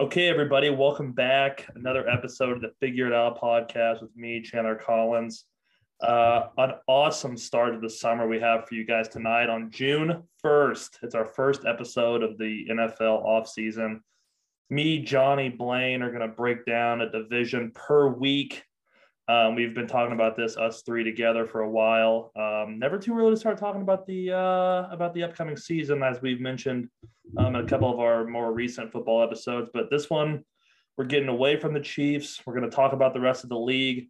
Okay, everybody, welcome back. Another episode of the Figure It Out podcast with me, Chandler Collins. Uh, an awesome start to the summer we have for you guys tonight on June 1st. It's our first episode of the NFL offseason. Me, Johnny, Blaine are going to break down a division per week. Um, we've been talking about this, us three together, for a while. Um, never too early to start talking about the uh, about the upcoming season, as we've mentioned um, in a couple of our more recent football episodes. But this one, we're getting away from the Chiefs. We're going to talk about the rest of the league.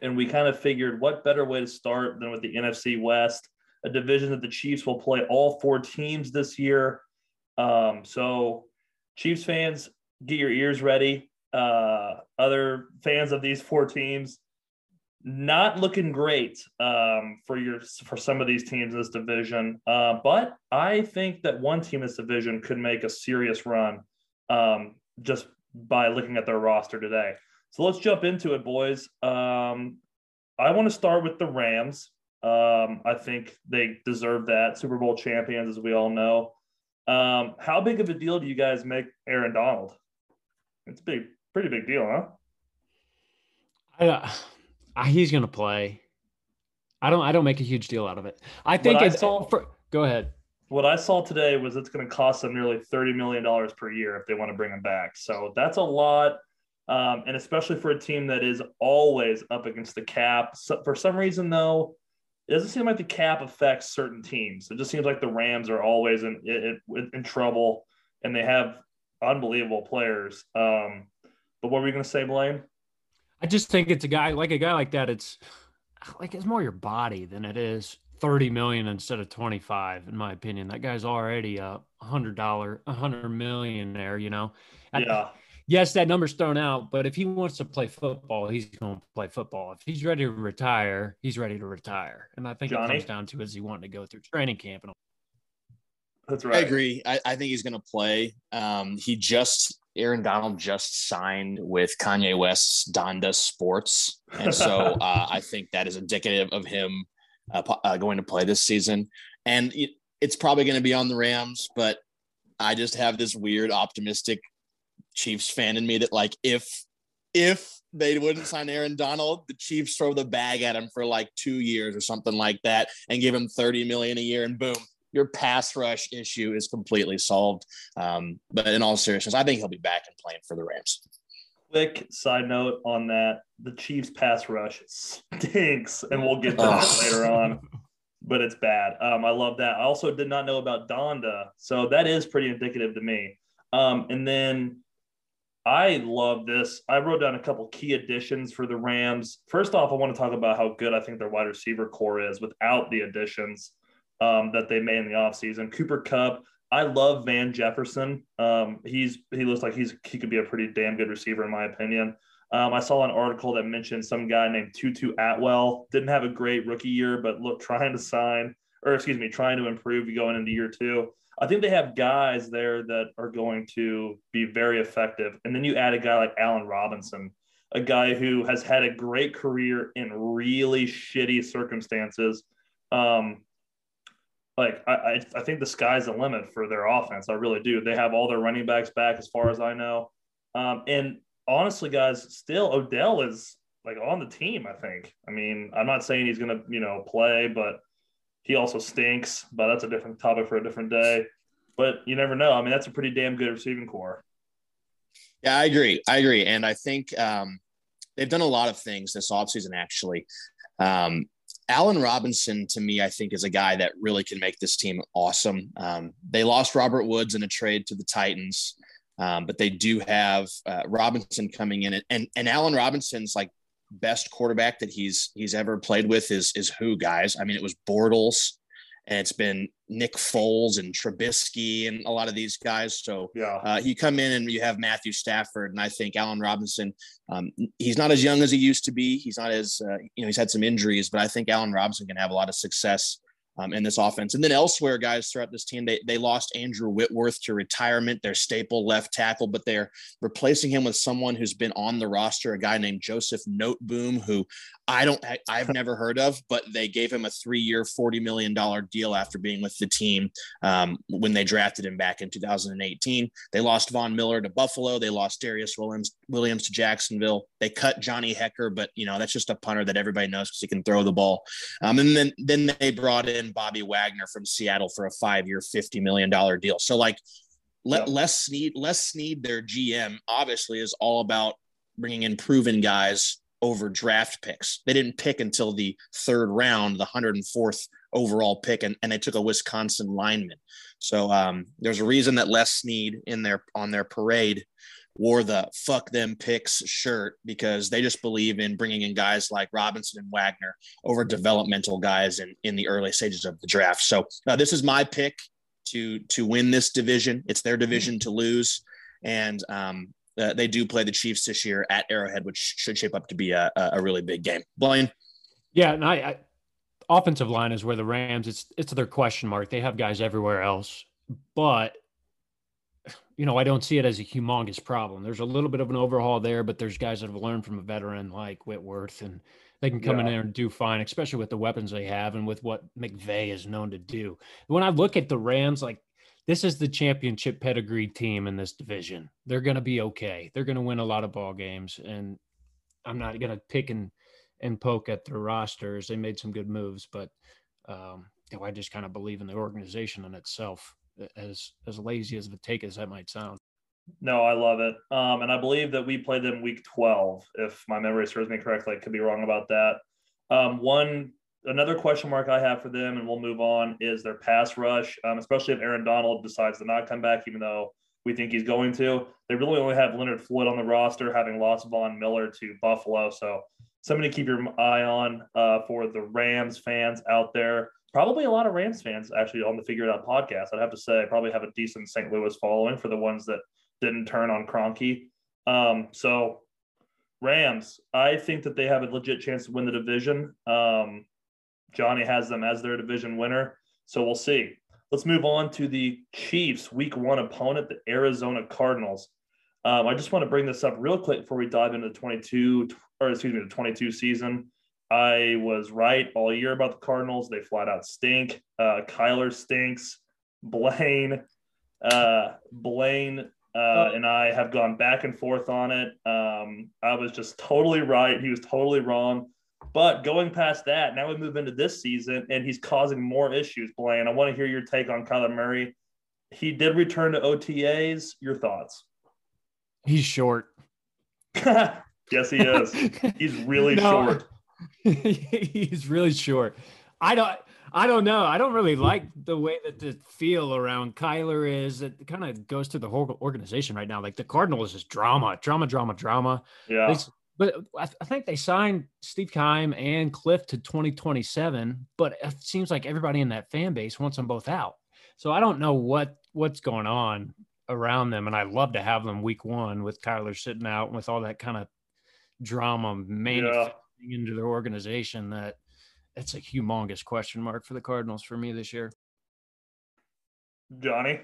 And we kind of figured what better way to start than with the NFC West, a division that the Chiefs will play all four teams this year. Um, so, Chiefs fans, get your ears ready. Uh, other fans of these four teams, not looking great um, for your for some of these teams in this division. Uh, but I think that one team in this division could make a serious run um, just by looking at their roster today. So let's jump into it, boys. Um, I want to start with the Rams. Um, I think they deserve that Super Bowl champions, as we all know. Um, how big of a deal do you guys make Aaron Donald? It's big, pretty big deal, huh? I, uh, he's going to play. I don't. I don't make a huge deal out of it. I think What I it's. saw- for, go ahead. What I saw today was it's going to cost them nearly $30 million per year if they want to bring him back. So that's a lot. Um, and especially for a team that is always up against the cap. So for some reason, though, it doesn't seem like the cap affects certain teams. It just seems like the Rams are always in, in, in trouble and they have unbelievable players. Um, but what were you going to say, Blaine? I just think it's a guy like a guy like that. It's like it's more your body than it is thirty million instead of twenty five. In my opinion, that guy's already a hundred dollar, a hundred millionaire. You know. I- Yeah. yes, that number's thrown out, but if he wants to play football, he's going to play football. If he's ready to retire, he's ready to retire. And I think it comes down to is he wanting to go through training camp and all. That's right I agree. I, I think he's going to play. Um, he just Aaron Donald just signed with Kanye West's Donda Sports, and so uh, I think that is indicative of him uh, uh, going to play this season. And it, it's probably going to be on the Rams, but I just have this weird optimistic Chiefs fan in me that like if if they wouldn't sign Aaron Donald, the Chiefs throw the bag at him for like two years or something like that, and give him thirty million a year, and boom, your pass rush issue is completely solved. Um, but in all seriousness, I think he'll be back and playing for the Rams. Quick side note on that: the Chiefs' pass rush stinks, and we'll get to that later on. But it's bad. Um, I love that. I also did not know about Donda, so that is pretty indicative to me. Um, and then I love this. I wrote down a couple key additions for the Rams. First off, I want to talk about how good I think their wide receiver core is without the additions um, that they made in the offseason. Cooper Kupp. I love Van Jefferson. Um, he's he looks like he's he could be a pretty damn good receiver in my opinion. Um, I saw an article that mentioned some guy named Tutu Atwell didn't have a great rookie year, but look trying to sign or excuse me, trying to improve going into year two. I think they have guys there that are going to be very effective. And then you add a guy like Allen Robinson, a guy who has had a great career in really shitty circumstances. Um, like I, I, think the sky's the limit for their offense. I really do. They have all their running backs back, as far as I know. Um, and honestly, guys, still Odell is like on the team. I think. I mean, I'm not saying he's to you know play, but he also stinks. But that's a different topic for a different day. But you never know. I mean, that's a pretty damn good receiving core. Yeah, I agree. I agree. And I think um, they've done a lot of things this offseason, actually. Um, Allen Robinson, to me, I think is a guy that really can make this team awesome. Um, they lost Robert Woods in a trade to the Titans, um, but they do have uh, Robinson coming in, and, and Allen Robinson's like best quarterback that he's he's ever played with is is who guys? I mean, it was Bortles, and it's been Nick Foles and Trubisky and a lot of these guys. So Yeah. uh, you come in and you have Matthew Stafford, and I think Allen Robinson. Um, he's not as young as he used to be. He's not as uh, you know he's had some injuries, but I think Allen Robinson can have a lot of success um, in this offense. And then elsewhere, guys, throughout this team, they, they lost Andrew Whitworth to retirement, their staple left tackle, but they're replacing him with someone who's been on the roster, a guy named Joseph Noteboom, who I don't, I've never heard of, but they gave him a three year, $40 million deal after being with the team um, when they drafted him back in 2018. They lost Von Miller to Buffalo. They lost Darious Williams, Williams to Jacksonville. They cut Johnny Hekker, but, you know, that's just a punter that everybody knows because he can throw the ball. Um, and then, then they brought in Bobby Wagner from Seattle for a five year, $50 million deal. So, like, let yeah. Les Snead, Les Snead, their GM, obviously is all about bringing in proven guys over draft picks. They didn't pick until the third round, the 104th overall pick, and, and they took a Wisconsin lineman. So um, there's a reason that Les Snead in their on their parade wore the fuck them picks shirt because they just believe in bringing in guys like Robinson and Wagner over developmental guys in, in the early stages of the draft. So uh, this is my pick to to win this division. It's their division to lose, and um, uh, they do play the Chiefs this year at Arrowhead, which should shape up to be a, a really big game. Blaine. Yeah, and I, I offensive line is where the Rams it's it's their question mark. They have guys everywhere else, but you know, I don't see it as a humongous problem. There's a little bit of an overhaul there, but there's guys that have learned from a veteran like Whitworth, and they can come yeah. in there and do fine, especially with the weapons they have and with what McVay is known to do. When I look at the Rams, like this is the championship pedigree team in this division. They're going to be okay. They're going to win a lot of ball games, and I'm not going to pick and and poke at their rosters. They made some good moves, but um, I just kind of believe in the organization in itself as as lazy as the take as that might sound. No, I love it. Um, and I believe that we played them week 12, if my memory serves me correctly. I could be wrong about that. Um, one another question mark I have for them, and we'll move on, is their pass rush, um, especially if Aaron Donald decides to not come back, even though we think he's going to. They really only have Leonard Floyd on the roster, having lost Von Miller to Buffalo. So somebody to keep your eye on uh, for the Rams fans out there probably a lot of Rams fans actually on the Figure It Out podcast. I'd have to say, I probably have a decent St. Louis following for the ones that didn't turn on Kroenke. Um, so Rams, I think that they have a legit chance to win the division. Um, Johnny has them as their division winner. So we'll see. Let's move on to the Chiefs week one opponent, the Arizona Cardinals. Um, I just want to bring this up real quick before we dive into the 22 or excuse me, the 22 season. I was right all year about the Cardinals. They flat out stink. Uh, Kyler stinks. Blaine, uh, Blaine, uh, oh. and I have gone back and forth on it. Um, I was just totally right. He was totally wrong. But going past that, now we move into this season, and he's causing more issues. Blaine, I want to hear your take on Kyler Murray. He did return to OTAs. Your thoughts? He's short. yes, he is. He's really no, short. he's really short. I don't. I don't know. I don't really like the way that the feel around Kyler is. It kind of goes to the whole organization right now. Like the Cardinals is drama, drama, drama, drama. Yeah. But I, th- I, think they signed Steve Keim and Kliff to 2027. But it seems like everybody in that fan base wants them both out. So I don't know what what's going on around them. And I love to have them week one with Kyler sitting out with all that kind of drama manifesting yeah. into their organization. That it's a humongous question mark for the Cardinals for me this year. Johnny.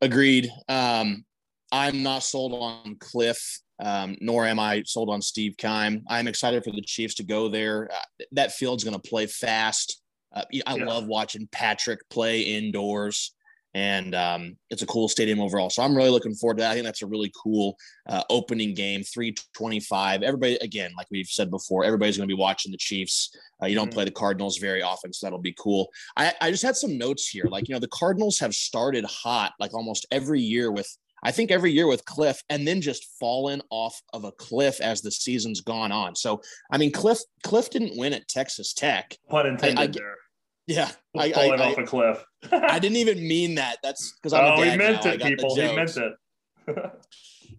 Agreed. Um, I'm not sold on Kliff, um, nor am I sold on Steve Keim. I'm excited for the Chiefs to go there. Uh, that field's going to play fast. Uh, I yeah. love watching Patrick play indoors and um, it's a cool stadium overall. So I'm really looking forward to that. I think that's a really cool uh, opening game, 325. Everybody, again, like we've said before, everybody's going to be watching the Chiefs. Uh, you don't mm-hmm. play the Cardinals very often, so that'll be cool. I, I just had some notes here. Like, you know, the Cardinals have started hot like almost every year with I think every year with Kliff and then just fallen off of a cliff as the season's gone on. So, I mean, Cliff, Kliff didn't win at Texas Tech. Pun intended I, I, there. Yeah, I, falling I, off a cliff. I didn't even mean that. That's because I'm oh, a dad he meant now. it, people. He meant it.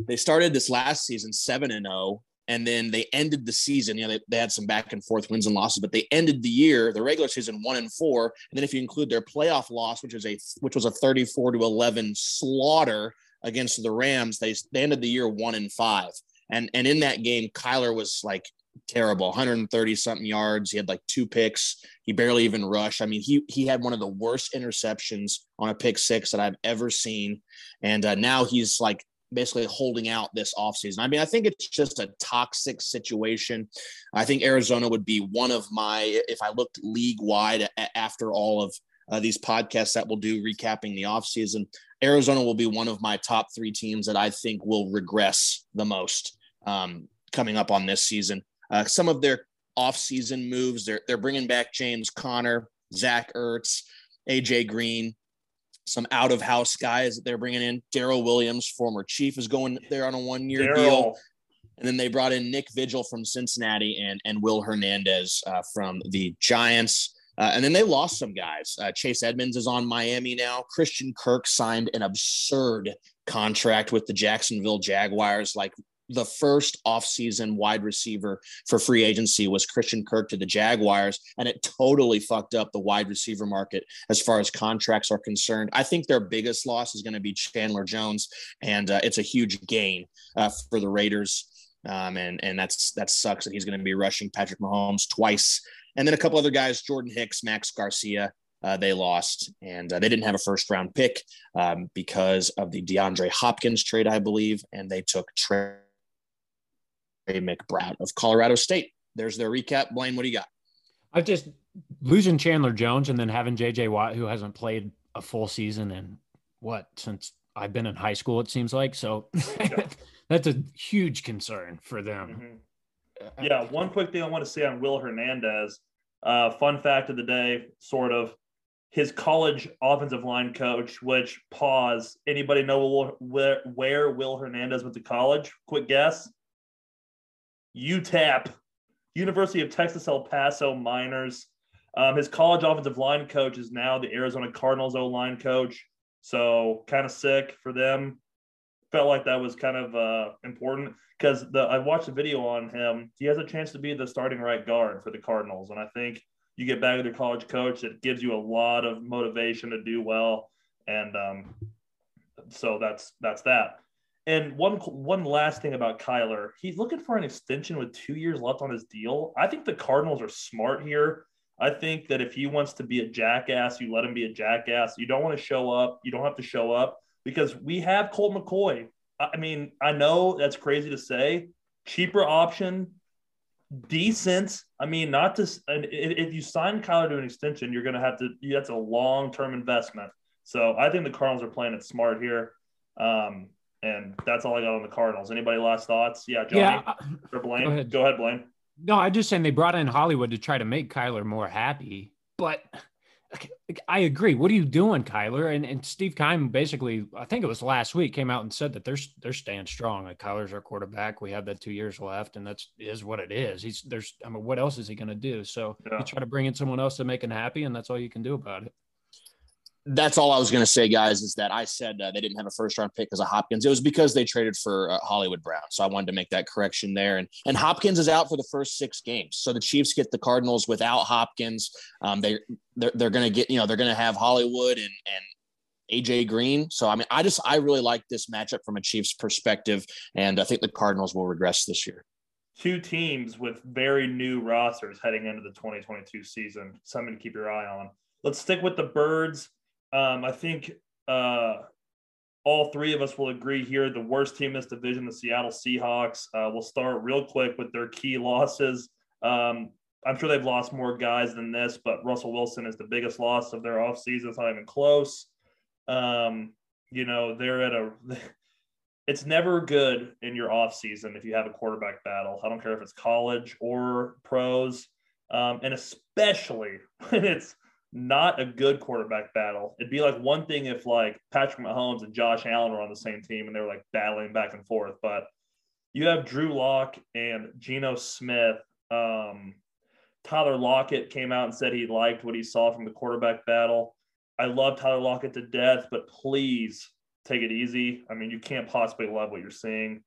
they started this last season seven and zero, oh, and then they ended the season. You know, they, they had some back and forth wins and losses, but they ended the year, the regular season, one and four. And then if you include their playoff loss, which is a which was a thirty four to eleven slaughter against the Rams, they they ended the year one and five. And and in that game, Kyler was like terrible 130 something yards he had like two picks he barely even rushed i mean he he had one of the worst interceptions on a pick six that i've ever seen and uh, now he's like basically holding out this offseason. I mean, I think it's just a toxic situation. I think Arizona would be one of my, if I looked league wide after all of uh, these podcasts that we'll do recapping the offseason, Arizona will be one of my top three teams that I think will regress the most um, coming up on this season. Uh, some of their offseason moves, they're, they're bringing back James Conner, Zach Ertz, AJ Green, some out of house guys that they're bringing in. Daryl Williams, former Chief, is going there on a one year deal. And then they brought in Nick Vigil from Cincinnati and, and Will Hernandez uh, from the Giants. Uh, and then they lost some guys. Uh, Chase Edmonds is on Miami now. Christian Kirk signed an absurd contract with the Jacksonville Jaguars, like the first offseason wide receiver for free agency was Christian Kirk to the Jaguars, and it totally fucked up the wide receiver market as far as contracts are concerned. I think their biggest loss is going to be Chandler Jones, and uh, it's a huge gain uh, for the Raiders. Um, and and that's that sucks that he's going to be rushing Patrick Mahomes twice, and then a couple other guys: Jordan Hicks, Max Garcia. Uh, they lost, and uh, they didn't have a first round pick um, because of the DeAndre Hopkins trade, I believe, and they took Trey McBride of Colorado State. There's their recap. Blaine, what do you got? I've just losing Chandler Jones and then having JJ Watt, who hasn't played a full season in what since I've been in high school, it seems like. So yeah. that's a huge concern for them. Mm-hmm. Yeah. One quick thing I want to say on Will Hernandez. Uh, fun fact of the day, sort of his college offensive line coach, which pause. Anybody know where, where Will Hernandez went to college? Quick guess. UTEP, University of Texas El Paso Miners. Um, his college offensive line coach is now the Arizona Cardinals O line coach. So kind of sick for them. Felt like that was kind of uh, important because the I watched the video on him. He has a chance to be the starting right guard for the Cardinals, and I think you get back with your college coach, it gives you a lot of motivation to do well. And um, so that's that's that. And one one last thing about Kyler, he's looking for an extension with two years left on his deal. I think the Cardinals are smart here. I think that if he wants to be a jackass, you let him be a jackass. You don't want to show up. You don't have to show up because we have Colt McCoy. I mean, I know that's crazy to say. Cheaper option, decent. I mean, not to. And If you sign Kyler to an extension, you're going to have to. That's a long term investment. So I think the Cardinals are playing it smart here. Um, and that's all I got on the Cardinals. Anybody last thoughts? Yeah, Johnny yeah. or Blaine. Go ahead. Go ahead, Blaine. No, I'm just saying they brought in Hollywood to try to make Kyler more happy. But I agree. What are you doing, Kyler? And and Steve Keim basically, I think it was last week, came out and said that they're they're staying strong. Like Kyler's our quarterback. We have that two years left, and that's is what it is. He's there's I mean, what else is he going to do? So yeah. you try to bring in someone else to make him happy, and that's all you can do about it that's all I was going to say, guys, is that I said uh, they didn't have a first round pick because of Hopkins. It was because they traded for uh, Hollywood Brown. So I wanted to make that correction there. And, and Hopkins is out for the first six games. So the Chiefs get the Cardinals without Hopkins. Um, they, they're, they're going to get, you know, they're going to have Hollywood and, and AJ Green. So, I mean, I just, I really like this matchup from a Chiefs perspective. And I think the Cardinals will regress this year. Two teams with very new rosters heading into the 2022 season. Something to keep your eye on. Let's stick with the Birds. Um, I think uh, all three of us will agree here. The worst team in this division, the Seattle Seahawks. Uh, we'll start real quick with their key losses. Um, I'm sure they've lost more guys than this, but Russell Wilson is the biggest loss of their offseason. It's not even close. Um, you know, they're at a. It's never good in your offseason if you have a quarterback battle. I don't care if it's college or pros, um, and especially when it's not a good quarterback battle. It'd be like one thing if like Patrick Mahomes and Josh Allen were on the same team and they were like battling back and forth. But you have Drew Lock and Geno Smith. Um, Tyler Lockett came out and said he liked what he saw from the quarterback battle. I love Tyler Lockett to death, but please take it easy. I mean, you can't possibly love what you're seeing.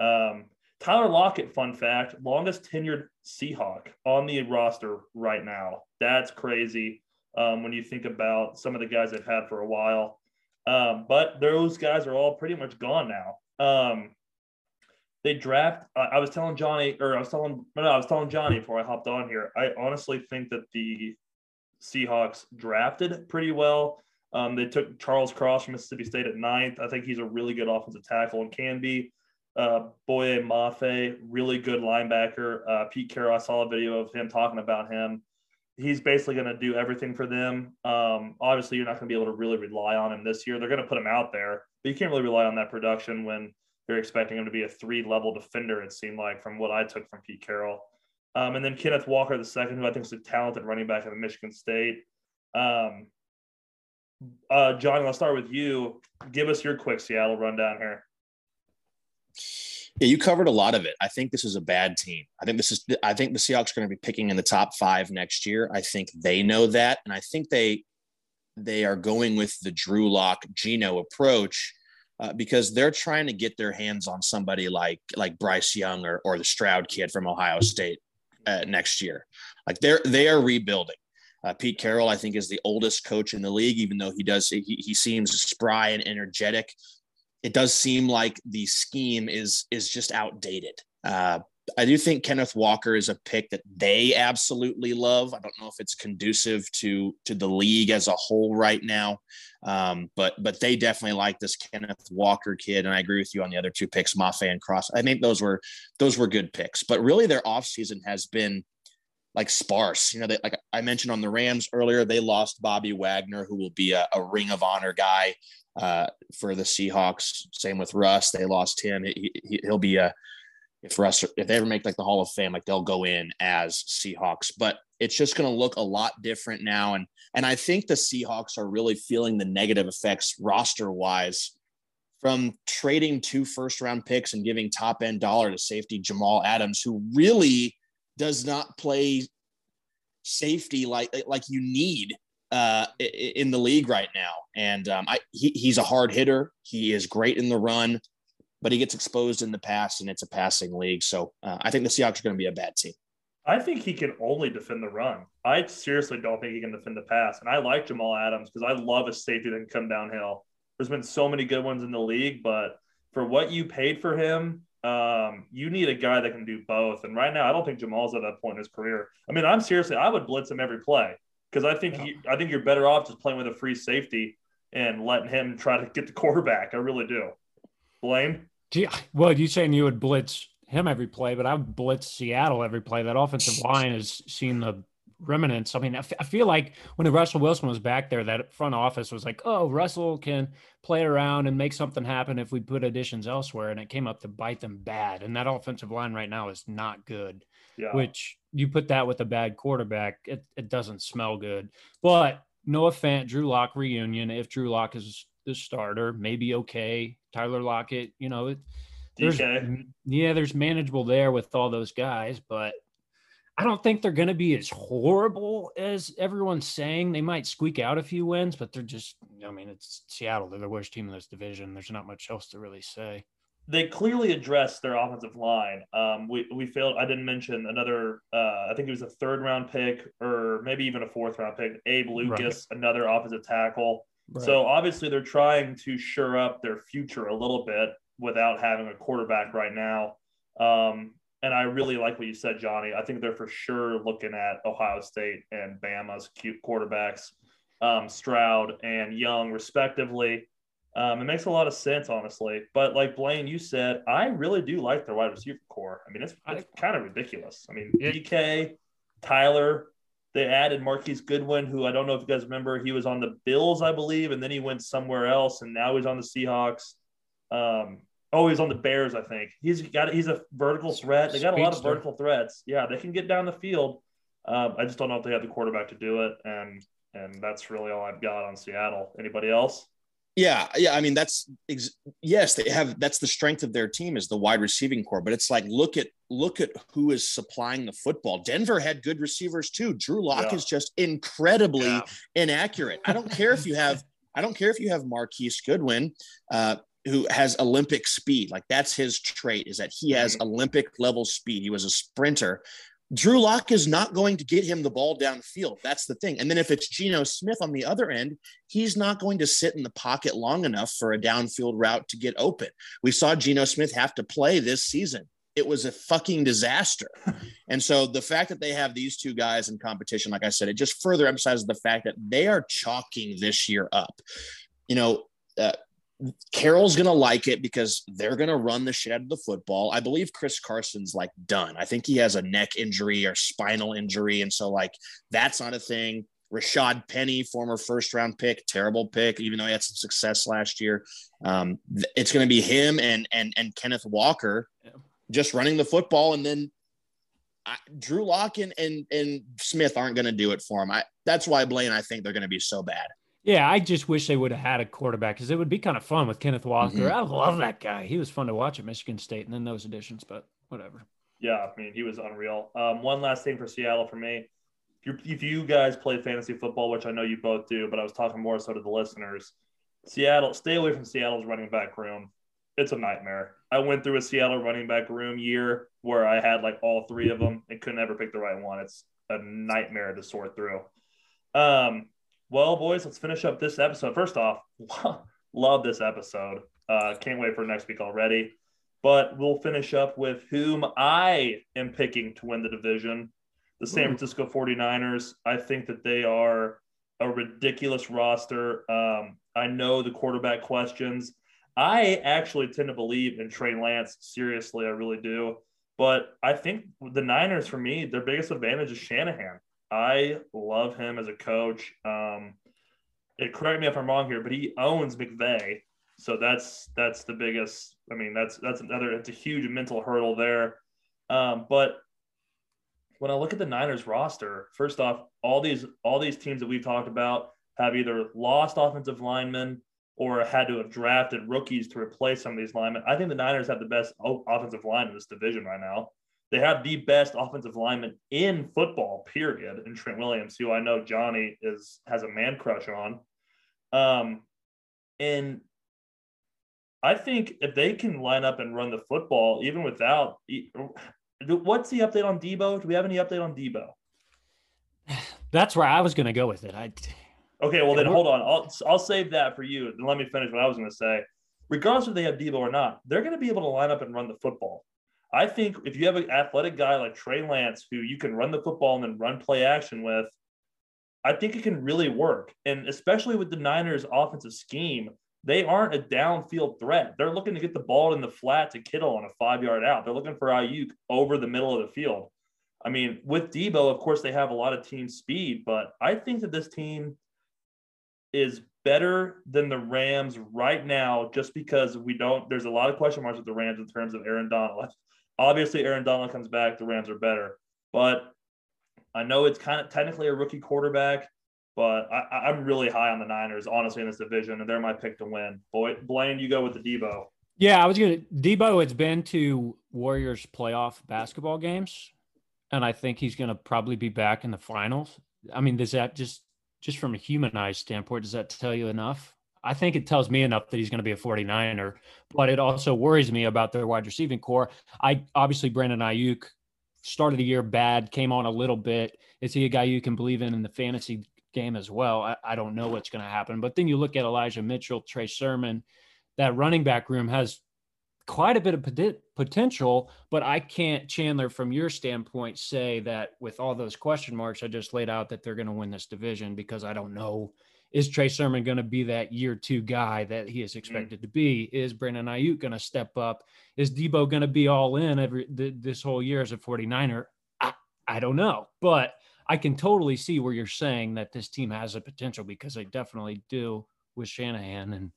Um, Tyler Lockett, fun fact, longest tenured Seahawk on the roster right now. That's crazy um, when you think about some of the guys they've had for a while. Um, but those guys are all pretty much gone now. Um, they draft. I was telling Johnny, or I was telling, no, I was telling Johnny before I hopped on here. I honestly think that the Seahawks drafted pretty well. Um, they took Charles Cross from Mississippi State at ninth. I think he's a really good offensive tackle and can be. Uh, Boye Mafe, really good linebacker. Uh, Pete Carroll, I saw a video of him talking about him. He's basically going to do everything for them. Um, obviously, you're not going to be able to really rely on him this year. They're going to put him out there, but you can't really rely on that production when you're expecting him to be a three level defender, it seemed like, from what I took from Pete Carroll. Um, and then Kenneth Walker, the second, who I think is a talented running back at Michigan State. Um, uh, Johnny, let's start with you. Give us your quick Seattle rundown here. Yeah, you covered a lot of it. I think this is a bad team. I think this is. I think the Seahawks are going to be picking in the top five next year. I think they know that, and I think they they are going with the Drew Lock Geno approach uh, because they're trying to get their hands on somebody like like Bryce Young or or the Stroud kid from Ohio State uh, next year. Like they're they are rebuilding. Uh, Pete Carroll, I think, is the oldest coach in the league, even though he does he, he seems spry and energetic. It does seem like the scheme is is just outdated. Uh, I do think Kenneth Walker is a pick that they absolutely love. I don't know if it's conducive to to the league as a whole right now, um, but but they definitely like this Kenneth Walker kid, and I agree with you on the other two picks, Mafe and Cross. I think those were those were good picks, but really their offseason has been like sparse. You know, they, like I mentioned on the Rams earlier, they lost Bobby Wagner, who will be a, a Ring of Honor guy uh, for the Seahawks. Same with Russ; they lost him. He, will be a if Russ if they ever make like the Hall of Fame, like they'll go in as Seahawks. But it's just going to look a lot different now, and and I think the Seahawks are really feeling the negative effects roster wise from trading two first round picks and giving top end dollar to safety Jamal Adams, who really does not play safety like like you need uh, in the league right now. And um, I, he, he's a hard hitter. He is great in the run, but he gets exposed in the pass, and it's a passing league. So uh, I think the Seahawks are going to be a bad team. I think he can only defend the run. I seriously don't think he can defend the pass. And I like Jamal Adams because I love a safety that can come downhill. There's been so many good ones in the league, but for what you paid for him, um, you need a guy that can do both. And right now, I don't think Jamal's at that point in his career. I mean, I'm seriously, I would blitz him every play because I think he, I think you're better off just playing with a free safety and letting him try to get the quarterback. I really do. Blaine. Yeah. Well, you saying you would blitz him every play, but I would blitz Seattle every play. That offensive line has seen the remnants. I mean, I, f- I feel like when Russell Wilson was back there, that front office was like, oh, Russell can play around and make something happen if we put additions elsewhere. And it came up to bite them bad. And that offensive line right now is not good, yeah. which you put that with a bad quarterback, it, it doesn't smell good. But Noah Fant, Drew Lock reunion, if Drew Lock is the starter, maybe okay. Tyler Lockett, you know, it, there's, yeah, there's manageable there with all those guys, but I don't think they're going to be as horrible as everyone's saying. They might squeak out a few wins, but they're just, I mean, it's Seattle. They're the worst team in this division. There's not much else to really say. They clearly addressed their offensive line. Um, we, we failed. I didn't mention another, uh, I think it was a third round pick or maybe even a fourth round pick, Abe Lucas, right. another offensive tackle. Right. So obviously they're trying to shore up their future a little bit without having a quarterback right now. Um, and I really like what you said, Johnny. I think they're for sure looking at Ohio State and Bama's cute quarterbacks, um, Stroud and Young, respectively. Um, it makes a lot of sense, honestly. But like Blaine, you said, I really do like their wide receiver core. I mean, it's, it's kind of ridiculous. I mean, DK, Tyler, they added Marquise Goodwin, who I don't know if you guys remember, he was on the Bills, I believe, and then he went somewhere else, and now he's on the Seahawks. Um, Oh, he's on the Bears, I think. He's got he's a vertical threat. They got a lot of vertical threats. Yeah, they can get down the field. Um, I just don't know if they have the quarterback to do it, and and that's really all I've got on Seattle. Anybody else? Yeah, yeah. I mean, that's ex- yes, they have. That's the strength of their team is the wide receiving core. But it's like look at look at who is supplying the football. Denver had good receivers too. Drew Lock yeah. is just incredibly yeah. inaccurate. I don't care if you have. I don't care if you have Marquise Goodwin. Uh, who has Olympic speed. Like that's his trait is that he has mm-hmm. Olympic level speed. He was a sprinter. Drew Lock is not going to get him the ball downfield. That's the thing. And then if it's Geno Smith on the other end, he's not going to sit in the pocket long enough for a downfield route to get open. We saw Geno Smith have to play this season. It was a fucking disaster. and so the fact that they have these two guys in competition, like I said, it just further emphasizes the fact that they are chalking this year up. You know, uh, Carroll's going to like it because they're going to run the shit out of the football. I believe Chris Carson's like done. I think he has a neck injury or spinal injury. And so, like, that's not a thing. Rashad Penny, former first round pick, terrible pick, even though he had some success last year. Um, it's going to be him and and and Kenneth Walker yeah. just running the football, and then I, Drew Lock and, and and Smith aren't going to do it for him. I that's why Blaine. I think they're going to be so bad. Yeah, I just wish they would have had a quarterback because it would be kind of fun with Kenneth Walker. Mm-hmm. I love that guy. He was fun to watch at Michigan State, and then those additions, but whatever. Yeah, I mean, he was unreal. Um, one last thing for Seattle for me. If, you if you guys play fantasy football, which I know you both do, but I was talking more so to the listeners, Seattle, stay away from Seattle's running back room. It's a nightmare. I went through a Seattle running back room year where I had like all three of them and couldn't ever pick the right one. It's a nightmare to sort through. Um, well, boys, let's finish up this episode. First off, love this episode. Uh, can't wait for next week already. But we'll finish up with whom I am picking to win the division the San Francisco 49ers. I think that they are a ridiculous roster. Um, I know the quarterback questions. I actually tend to believe in Trey Lance. Seriously, I really do. But I think the Niners, for me, their biggest advantage is Shanahan. I love him as a coach. Um, it, correct me if I'm wrong here, but he owns McVay, so that's that's the biggest. I mean, that's that's another. It's a huge mental hurdle there. Um, but when I look at the Niners roster, first off, all these all these teams that we've talked about have either lost offensive linemen or had to have drafted rookies to replace some of these linemen. I think the Niners have the best offensive line in this division right now. They have the best offensive lineman in football, period, in Trent Williams, who I know Johnny is has a man crush on. Um, and I think if they can line up and run the football, even without what's the update on Deebo? Do we have any update on Deebo? That's where I was going to go with it. I okay. Well, then hold on. I'll I'll save that for you. Then let me finish what I was going to say. Regardless if they have Deebo or not, they're going to be able to line up and run the football. I think if you have an athletic guy like Trey Lance who you can run the football and then run play action with, I think it can really work. And especially with the Niners' offensive scheme, they aren't a downfield threat. They're looking to get the ball in the flat to Kittle on a five yard out. They're looking for Aiyuk over the middle of the field. I mean, with Deebo, of course, they have a lot of team speed, but I think that this team is better than the Rams right now just because we don't, there's a lot of question marks with the Rams in terms of Aaron Donald. Obviously, Aaron Donald comes back, the Rams are better. But I know it's kind of technically a rookie quarterback, but I, am really high on the Niners, honestly, in this division, and they're my pick to win. Boy, Blaine, you go with the Deebo. Yeah, I was gonna Deebo It's been to Warriors playoff basketball games, and I think he's gonna probably be back in the finals. I mean, does that just just from a humanized standpoint, does that tell you enough? I think it tells me enough that he's going to be a 49er, but it also worries me about their wide receiving core. I obviously Brandon Aiyuk started the year bad, came on a little bit. Is he a guy you can believe in in the fantasy game as well? I, I don't know what's going to happen. But then you look at Elijah Mitchell, Trey Sermon, that running back room has quite a bit of potential, but I can't, Chandler, from your standpoint, say that with all those question marks I just laid out that they're going to win this division because I don't know is Trey Sermon going to be that year two guy that he is mm-hmm. expected mm. to be? Is Brandon Aiyuk going to step up? Is Deebo going to be all in every this whole year as a 49er? I, I don't know, but I can totally see where you're saying that this team has a potential because they definitely do with Shanahan and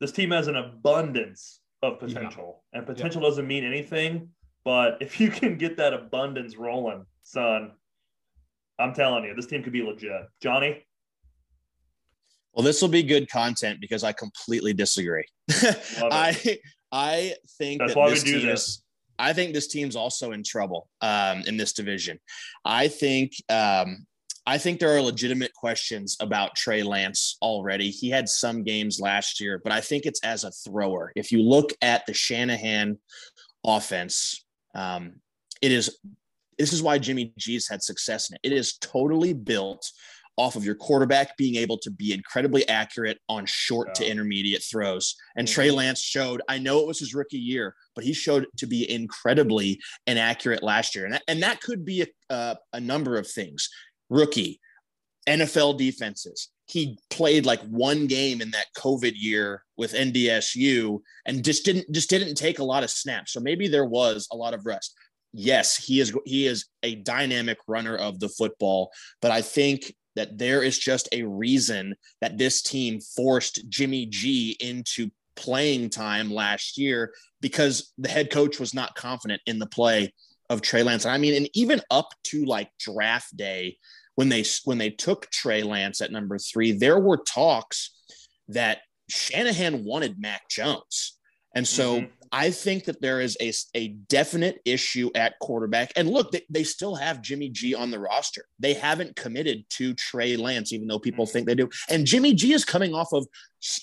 this team has an abundance of potential, yeah. and potential yeah. doesn't mean anything. But if you can get that abundance rolling, son, I'm telling you, this team could be legit. Johnny, well, this will be good content because I completely disagree. I I think That's that this team this. is. I think this team's also in trouble um, in this division. I think um, I think there are legitimate questions about Trey Lance already. He had some games last year, but I think it's as a thrower. If you look at the Shanahan offense, um, it is this is why Jimmy G's had success in it. It is totally built off of your quarterback being able to be incredibly accurate on short yeah. to intermediate throws. And mm-hmm. Trey Lance showed, I know it was his rookie year, but he showed to be incredibly inaccurate last year. And that, and that could be a, uh, a number of things. Rookie, NFL defenses. He played like one game in that COVID year with NDSU and just didn't just didn't take a lot of snaps. So maybe there was a lot of rest. Yes, he is he is a dynamic runner of the football, but I think that there is just a reason that this team forced Jimmy G into playing time last year because the head coach was not confident in the play of Trey Lance. I mean, and even up to like draft day, when they when they took Trey Lance at number three, there were talks that Shanahan wanted Mac Jones. And so mm-hmm. I think that there is a, a definite issue at quarterback. And look, they, they still have Jimmy G on the roster. They haven't committed to Trey Lance, even though people think they do. And Jimmy G is coming off of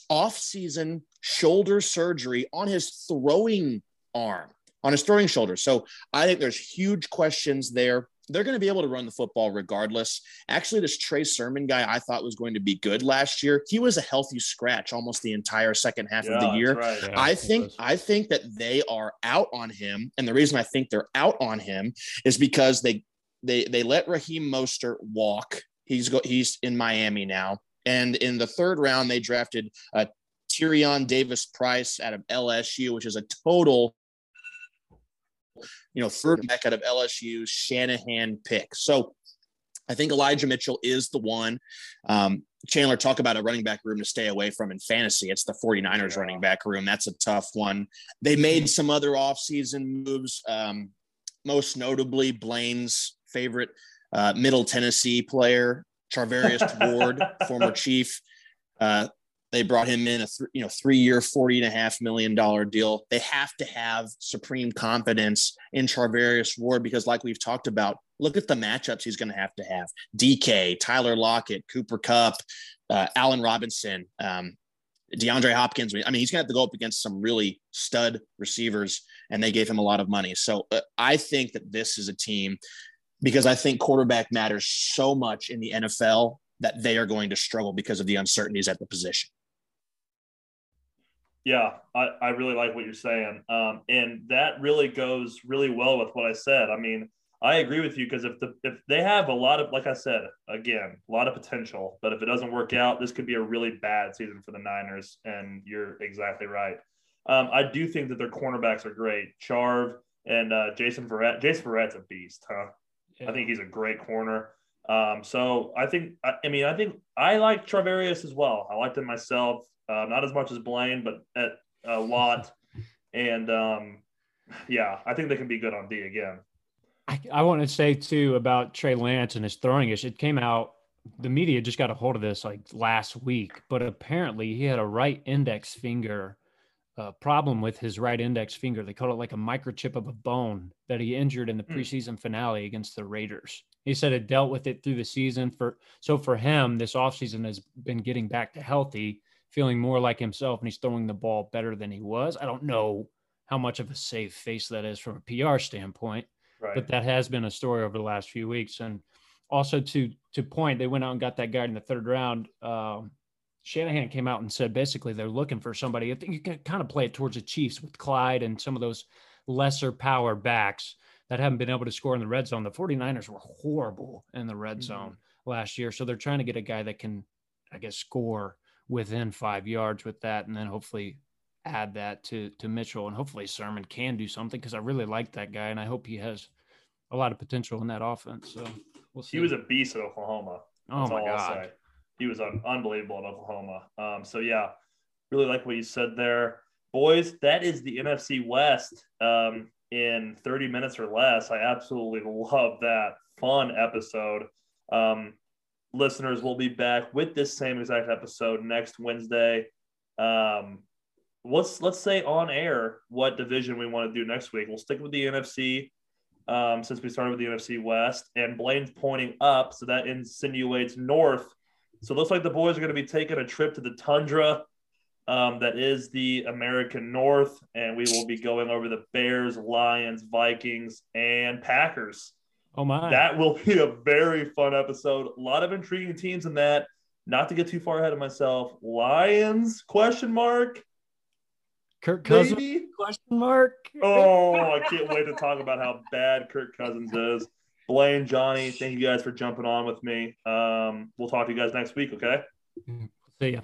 off-season shoulder surgery on his throwing arm, on his throwing shoulder. So I think there's huge questions there they're going to be able to run the football regardless. Actually, this Trey Sermon guy I thought was going to be good last year. He was a healthy scratch almost the entire second half yeah, of the year. Right. Yeah, I think I think that they are out on him, and the reason I think they're out on him is because they they they let Raheem Mostert walk. He's go, he's in Miami now, and in the third round they drafted uh, Tyrion Davis Price out of LSU, which is a total you know, third back out of LSU, Shanahan pick. So I think Elijah Mitchell is the one. Um, Chandler, talk about a running back room to stay away from in fantasy. It's the 49ers running back room. That's a tough one. They made some other offseason moves, um, most notably Blaine's favorite uh, Middle Tennessee player, Charvarius Ward, former Chief. Uh, they brought him in a th- you know three year, forty and a half million dollar deal. They have to have supreme confidence in Charvarius Ward because, like we've talked about, look at the matchups he's going to have to have: DK, Tyler Lockett, Cooper Kupp, uh, Allen Robinson, um, DeAndre Hopkins. I mean, he's going to have to go up against some really stud receivers, and they gave him a lot of money. So uh, I think that this is a team because I think quarterback matters so much in the NFL that they are going to struggle because of the uncertainties at the position. Yeah, I, I really like what you're saying. Um, and that really goes really well with what I said. I mean, I agree with you because if the if they have a lot of like I said again a lot of potential, but if it doesn't work out, this could be a really bad season for the Niners. And you're exactly right. Um, I do think that their cornerbacks are great. Charv and uh, Jason Verrett. Jason Verrett's a beast, huh? Yeah. I think he's a great corner. Um, so I think I, I mean I think I like Charvarius as well. I liked him myself. Uh, not as much as Blaine, but at a lot. and um, yeah, I think they can be good on D again. I, I want to say too about Trey Lance and his throwing issue. It came out, the media just got a hold of this like last week, but apparently he had a right index finger uh, problem with his right index finger. They called it like a microchip of a bone that he injured in the hmm. preseason finale against the Raiders. He said it dealt with it through the season. For so for him, this offseason has been getting back to healthy feeling more like himself and he's throwing the ball better than he was. I don't know how much of a safe face that is from a PR standpoint, right. but that has been a story over the last few weeks. And also to to point, they went out and got that guy in the third round. Um, Shanahan came out and said basically they're looking for somebody. I think you can kind of play it towards the Chiefs with Clyde and some of those lesser power backs that haven't been able to score in the red zone. The 49ers were horrible in the red mm-hmm. zone last year. So they're trying to get a guy that can, I guess, score within five yards with that, and then hopefully add that to to Mitchell, and hopefully Sermon can do something because I really like that guy, and I hope he has a lot of potential in that offense. So we'll see. He was a beast at Oklahoma. Oh That's oh my god, he was un- unbelievable at Oklahoma. Um, so yeah, really like what you said there, boys. That is the NFC West um, in 30 minutes or less. I absolutely love that fun episode. Um, listeners will be back with this same exact episode next Wednesday. Um, let's let's say on air what division we want to do next week. We'll stick with the NFC um, since we started with the NFC West, and Blaine's pointing up, so that insinuates north. So it looks like the boys are going to be taking a trip to the tundra. Um, that is the American North, and we will be going over the Bears, Lions, Vikings, and Packers. Oh my! That will be a very fun episode. A lot of intriguing teams in that. Not to get too far ahead of myself. Lions? Question mark. Kirk Cousins? Maybe? Question mark. Oh, I can't wait to talk about how bad Kirk Cousins is. Blaine, Johnny, thank you guys for jumping on with me. Um, we'll talk to you guys next week. Okay. See ya.